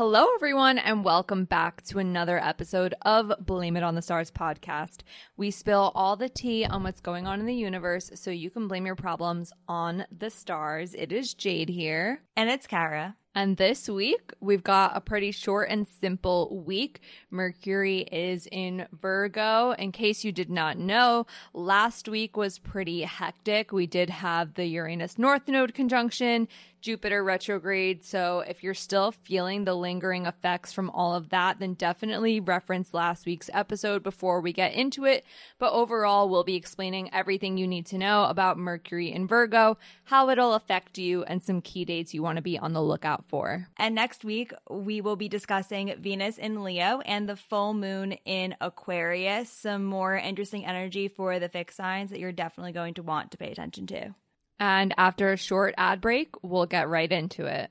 Hello, everyone, and welcome back to another episode of Blame It on the Stars podcast. We spill all the tea on what's going on in the universe so you can blame your problems on the stars. It is Jade here. And it's Kara. And this week, we've got a pretty short and simple week. Mercury is in Virgo. In case you did not know, last week was pretty hectic. We did have the Uranus North Node conjunction, Jupiter retrograde. So if you're still feeling the lingering effects from all of that, then definitely reference last week's episode before we get into it. But overall, we'll be explaining everything you need to know about Mercury in Virgo, how it'll affect you, and some key dates you want to be on the lookout for. And next week, we will be discussing Venus in Leo and the full moon in Aquarius. Some more interesting energy for the fixed signs that you're definitely going to want to pay attention to. And after a short ad break, we'll get right into it.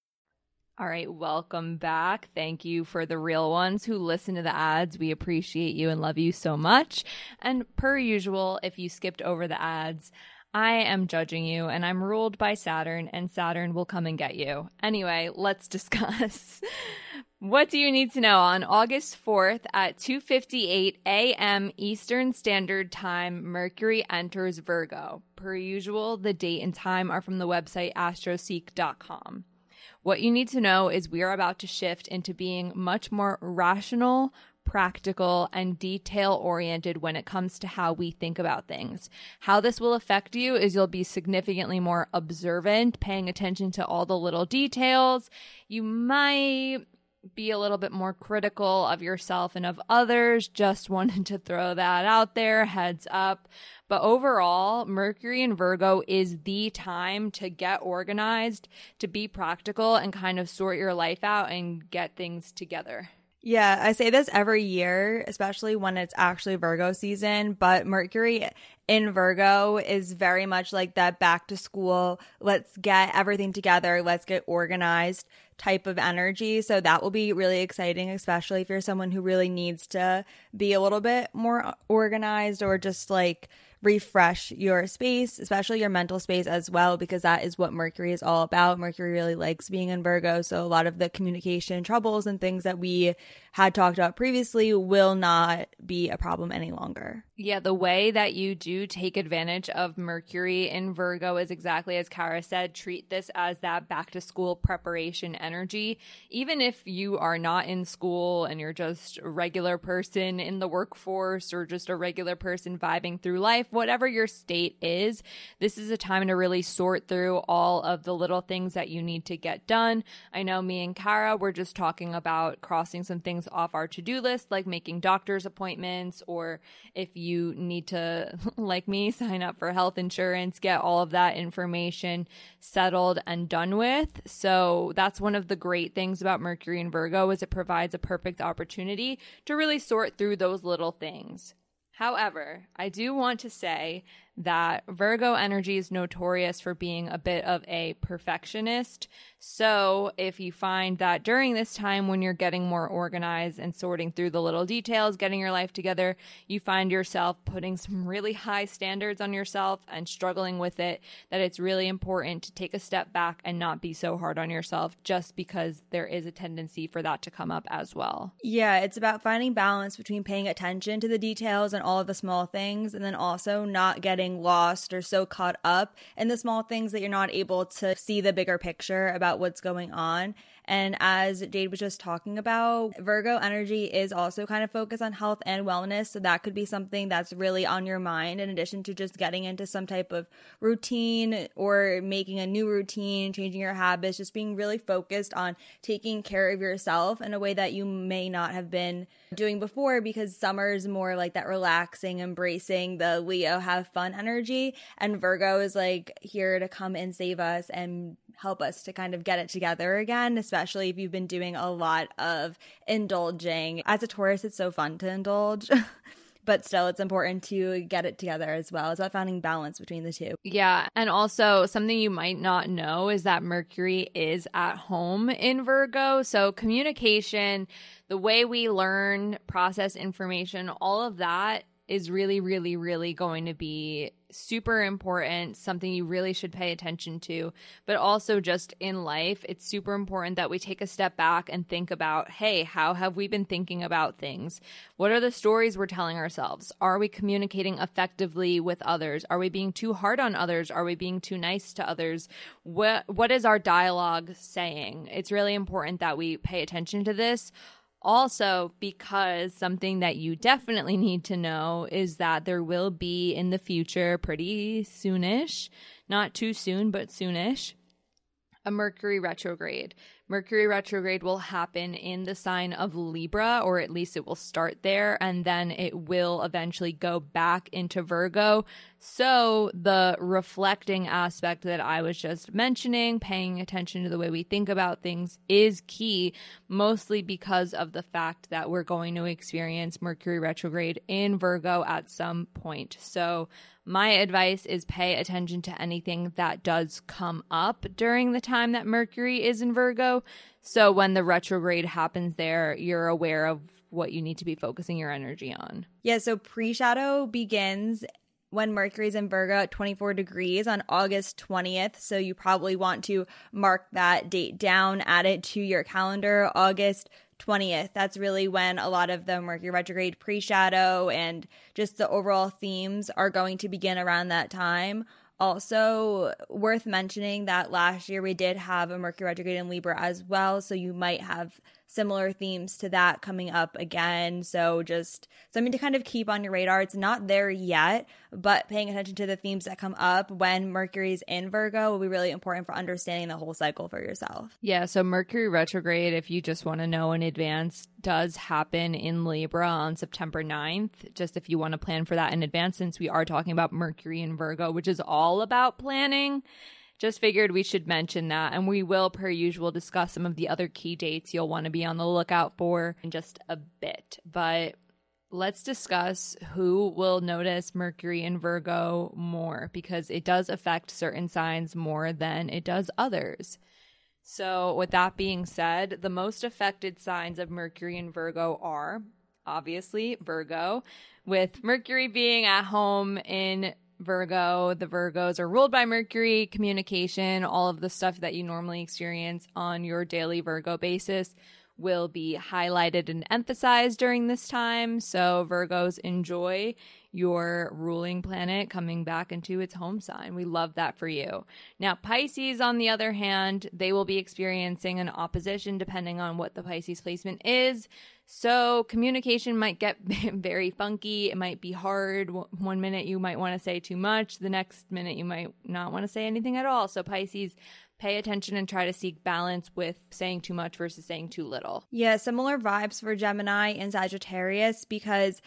All right, welcome back. Thank you for the real ones who listen to the ads. We appreciate you and love you so much. And per usual, if you skipped over the ads, I am judging you and I'm ruled by Saturn and Saturn will come and get you. Anyway, let's discuss. what do you need to know on August 4th at 2:58 a.m. Eastern Standard Time Mercury enters Virgo. Per usual, the date and time are from the website astroseek.com. What you need to know is we are about to shift into being much more rational, practical, and detail oriented when it comes to how we think about things. How this will affect you is you'll be significantly more observant, paying attention to all the little details. You might be a little bit more critical of yourself and of others. Just wanted to throw that out there, heads up. But overall, Mercury and Virgo is the time to get organized, to be practical, and kind of sort your life out and get things together. Yeah, I say this every year, especially when it's actually Virgo season, but Mercury in Virgo is very much like that back to school, let's get everything together, let's get organized type of energy. So that will be really exciting, especially if you're someone who really needs to be a little bit more organized or just like refresh your space, especially your mental space as well, because that is what Mercury is all about. Mercury really likes being in Virgo. So a lot of the communication troubles and things that we had talked about previously will not be a problem any longer. Yeah, the way that you do take advantage of Mercury in Virgo is exactly as Kara said. Treat this as that back to school preparation energy. Even if you are not in school and you're just a regular person in the workforce or just a regular person vibing through life, whatever your state is, this is a time to really sort through all of the little things that you need to get done. I know me and Kara were just talking about crossing some things off our to do list, like making doctor's appointments, or if you need to, like me, sign up for health insurance, get all of that information settled and done with. So that's one of the great things about Mercury and Virgo is it provides a perfect opportunity to really sort through those little things. However, I do want to say that Virgo energy is notorious for being a bit of a perfectionist. So, if you find that during this time when you're getting more organized and sorting through the little details, getting your life together, you find yourself putting some really high standards on yourself and struggling with it, that it's really important to take a step back and not be so hard on yourself just because there is a tendency for that to come up as well. Yeah, it's about finding balance between paying attention to the details and all of the small things and then also not getting lost or so caught up in the small things that you're not able to see the bigger picture about what's going on And as Jade was just talking about, Virgo energy is also kind of focused on health and wellness. So that could be something that's really on your mind in addition to just getting into some type of routine or making a new routine, changing your habits, just being really focused on taking care of yourself in a way that you may not have been doing before because summer is more like that relaxing, embracing the Leo have fun energy. And Virgo is like here to come and save us and help us to kind of get it together again, especially if you've been doing a lot of indulging. As a Taurus, it's so fun to indulge. but still it's important to get it together as well. It's about finding balance between the two. Yeah. And also something you might not know is that Mercury is at home in Virgo. So communication, the way we learn, process information, all of that is really, really, really going to be super important, something you really should pay attention to. But also, just in life, it's super important that we take a step back and think about hey, how have we been thinking about things? What are the stories we're telling ourselves? Are we communicating effectively with others? Are we being too hard on others? Are we being too nice to others? What, what is our dialogue saying? It's really important that we pay attention to this. Also, because something that you definitely need to know is that there will be in the future, pretty soonish, not too soon, but soonish, a Mercury retrograde. Mercury retrograde will happen in the sign of Libra, or at least it will start there, and then it will eventually go back into Virgo. So, the reflecting aspect that I was just mentioning, paying attention to the way we think about things, is key, mostly because of the fact that we're going to experience Mercury retrograde in Virgo at some point. So, my advice is pay attention to anything that does come up during the time that Mercury is in Virgo. So when the retrograde happens there, you're aware of what you need to be focusing your energy on. Yeah, so pre shadow begins when Mercury's in Virgo at 24 degrees on August 20th. So you probably want to mark that date down, add it to your calendar, August 20th. That's really when a lot of the Mercury retrograde pre shadow and just the overall themes are going to begin around that time. Also, worth mentioning that last year we did have a Mercury retrograde in Libra as well. So you might have similar themes to that coming up again. So just something to kind of keep on your radar. It's not there yet, but paying attention to the themes that come up when Mercury's in Virgo will be really important for understanding the whole cycle for yourself. Yeah. So Mercury retrograde, if you just want to know in advance, does happen in Libra on September 9th. Just if you want to plan for that in advance, since we are talking about Mercury in Virgo, which is all about planning just figured we should mention that. And we will, per usual, discuss some of the other key dates you'll want to be on the lookout for in just a bit. But let's discuss who will notice Mercury in Virgo more because it does affect certain signs more than it does others. So, with that being said, the most affected signs of Mercury in Virgo are obviously Virgo, with Mercury being at home in Virgo. The Virgos are ruled by Mercury, communication, all of the stuff that you normally experience on your daily Virgo basis will be highlighted and emphasized during this time. So, Virgos enjoy your ruling planet coming back into its home sign. We love that for you. Now, Pisces, on the other hand, they will be experiencing an opposition depending on what the Pisces placement is. So, communication might get very funky. It might be hard. One minute you might want to say too much, the next minute you might not want to say anything at all. So, Pisces, pay attention and try to seek balance with saying too much versus saying too little. Yeah, similar vibes for Gemini and Sagittarius because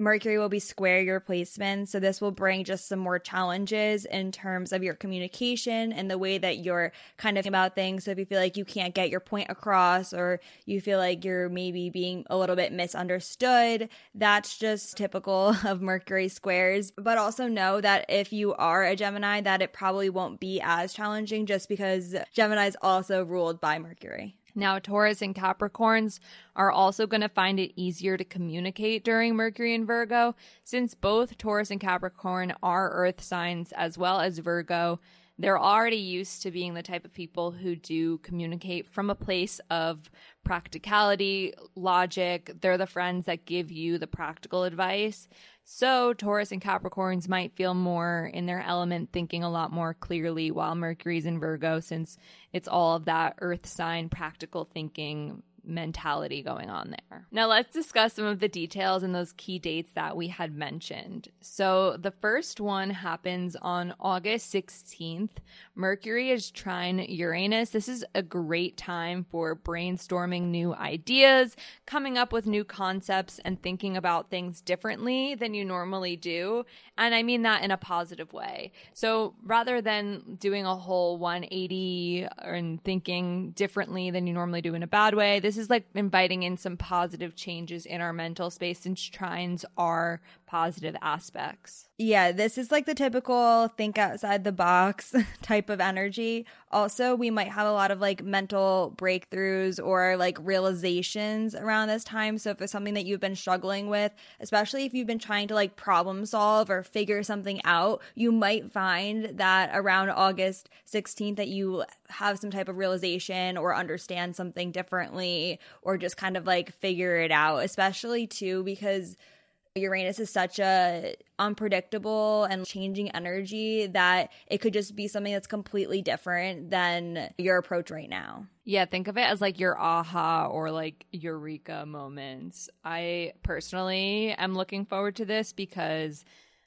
Mercury will be square your placement. So this will bring just some more challenges in terms of your communication and the way that you're kind of about things. So if you feel like you can't get your point across or you feel like you're maybe being a little bit misunderstood, that's just typical of Mercury squares. But also know that if you are a Gemini, that it probably won't be as challenging just because Gemini is also ruled by Mercury. Now, Taurus and Capricorns are also going to find it easier to communicate during Mercury and Virgo, since both Taurus and Capricorn are earth signs as well as Virgo. They're already used to being the type of people who do communicate from a place of practicality, logic. They're the friends that give you the practical advice. So Taurus and Capricorns might feel more in their element, thinking a lot more clearly, while Mercury's in Virgo, since it's all of that earth sign practical thinking mentality going on there. Now, let's discuss some of the details and those key dates that we had mentioned. So, the first one happens on August 16th. Mercury is trine Uranus. This is a great time for brainstorming new ideas, coming up with new concepts, and thinking about things differently than you normally do. And I mean that in a positive way. So, rather than doing a whole 180 and thinking differently than you normally do in a bad way, this is like inviting in some positive changes in our mental space since trines are positive aspects. Yeah, this is like the typical think outside the box type of energy. Also, we might have a lot of like mental breakthroughs or like realizations around this time. So, if it's something that you've been struggling with, especially if you've been trying to like problem solve or figure something out, you might find that around August 16th that you have some type of realization or understand something differently or just kind of like figure it out, especially too because Uranus is such a unpredictable and changing energy that it could just be something that's completely different than your approach right now. Yeah, think of it as like your aha or like eureka moments. I personally am looking forward to this because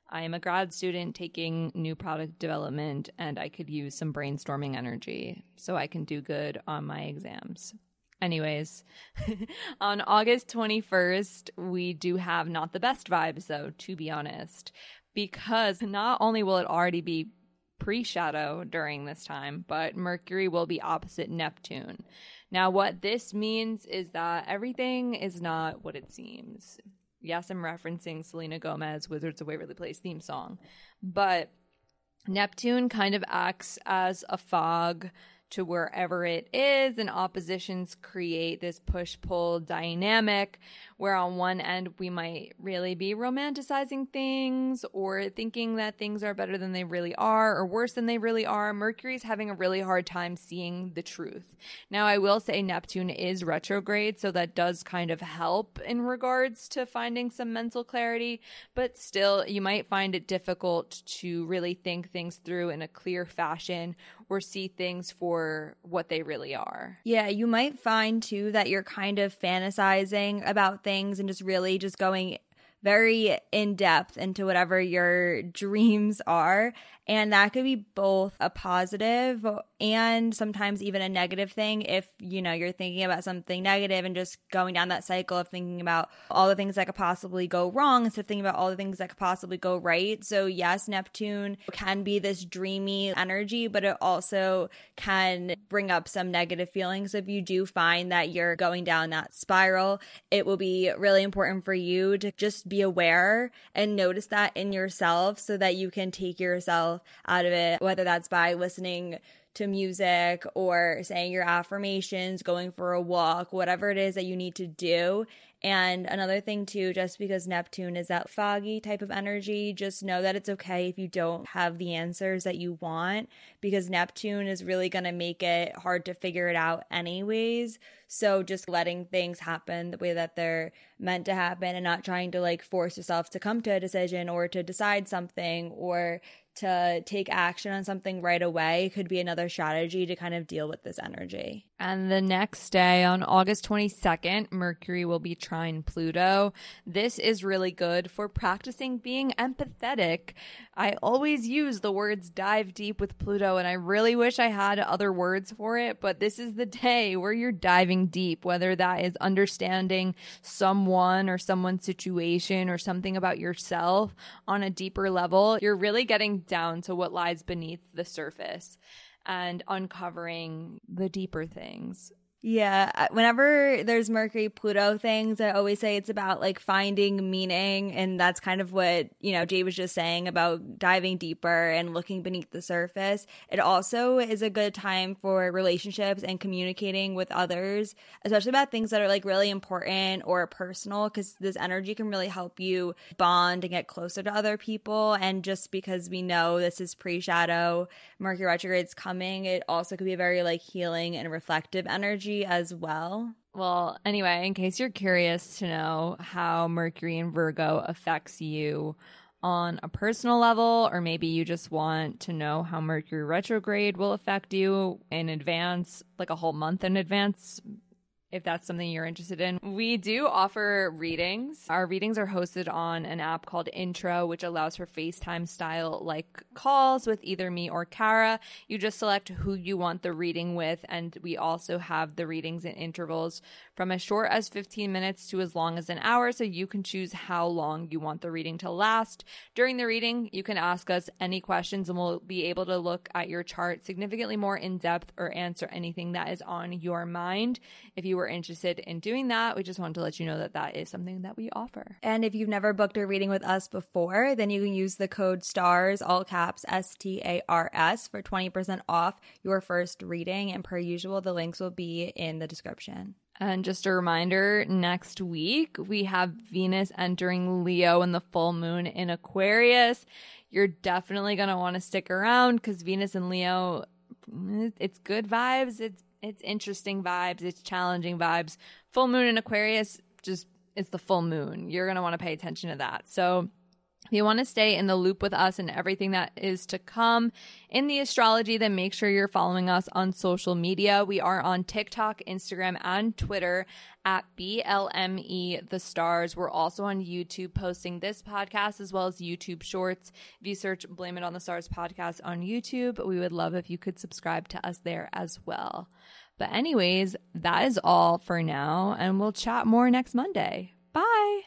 I am a grad student taking new product development and I could use some brainstorming energy so I can do good on my exams. Anyways, on August 21st, we do have not the best vibes, though, to be honest, because not only will it already be pre shadow during this time, but Mercury will be opposite Neptune. Now, what this means is that everything is not what it seems. Yes, I'm referencing Selena Gomez, Wizards of Waverly Place theme song, but Neptune kind of acts as a fog to wherever it is, and oppositions create this push pull dynamic where on one end we might really be romanticizing things or thinking that things are better than they really are or worse than they really are. Mercury's having a really hard time seeing the truth. Now, I will say Neptune is retrograde, so that does kind of help in regards to finding some mental clarity, but still, you might find it difficult to really think things through in a clear fashion or see things for what they really are. Yeah, you might find too that you're kind of fantasizing about things and just really just going very in depth into whatever your dreams are. And that could be both a positive and sometimes even a negative thing if, you know, you're thinking about something negative and just going down that cycle of thinking about all the things that could possibly go wrong instead of thinking about all the things that could possibly go right. So, yes, Neptune can be this dreamy energy, but it also can bring up some negative feelings. If you do find that you're going down that spiral, it will be really important for you to just be aware and notice that in yourself so that you can take yourself out of it, whether that's by listening to music or saying your affirmations, going for a walk, whatever it is that you need to do. And another thing, too, just because Neptune is that foggy type of energy, just know that it's okay if you don't have the answers that you want because Neptune is really going to make it hard to figure it out, anyways. So just letting things happen the way that they're meant to happen and not trying to like force yourself to come to a decision or to decide something or to take action on something right away could be another strategy to kind of deal with this energy. And the next day, on August 22nd, Mercury will be trine Pluto. This is really good for practicing being empathetic. I always use the words dive deep with Pluto, and I really wish I had other words for it, but this is the day where you're diving deep, whether that is understanding someone or someone's situation or something about yourself on a deeper level. You're really getting down to what lies beneath the surface and uncovering the deeper things. Yeah, whenever there's Mercury Pluto things, I always say it's about like finding meaning. And that's kind of what, you know, Jay was just saying about diving deeper and looking beneath the surface. It also is a good time for relationships and communicating with others, especially about things that are like really important or personal, because this energy can really help you bond and get closer to other people. And just because we know this is pre shadow, Mercury retrograde's coming, it also could be a very like healing and reflective energy energy as well. Well, anyway, in case you're curious to know how Mercury and Virgo affects you on a personal level, or maybe you just want to know how Mercury retrograde will affect you in advance, like a whole month in advance, if that's something you're interested in. We do offer readings. Our readings are hosted on an app called Intro, which allows for FaceTime style like calls with either me or Kara. You just select who you want the reading with, and we also have the readings in intervals from as short as 15 minutes to as long as an hour, so you can choose how long you want the reading to last. During the reading, you can ask us any questions and we'll be able to look at your chart significantly more in depth or answer anything that is on your mind. If you were interested in doing that, we just wanted to let you know that that is something that we offer. And if you've never booked a reading with us before, then you can use the code STARS, all caps S T A R S, for 20% off your first reading. And per usual, the links will be in the description. And just a reminder next week, we have Venus entering Leo and the full moon in Aquarius. You're definitely going to want to stick around because Venus and Leo, it's good vibes. It's it's interesting vibes. It's challenging vibes. Full moon in Aquarius, just it's the full moon. You're going to want to pay attention to that. So you want to stay in the loop with us and everything that is to come in the astrology, then make sure you're following us on social media. We are on TikTok, Instagram, and Twitter at BLME The Stars. We're also on YouTube posting this podcast as well as YouTube Shorts. If you search Blame It on the Stars podcast on YouTube, we would love if you could subscribe to us there as well. But, anyways, that is all for now, and we'll chat more next Monday. Bye.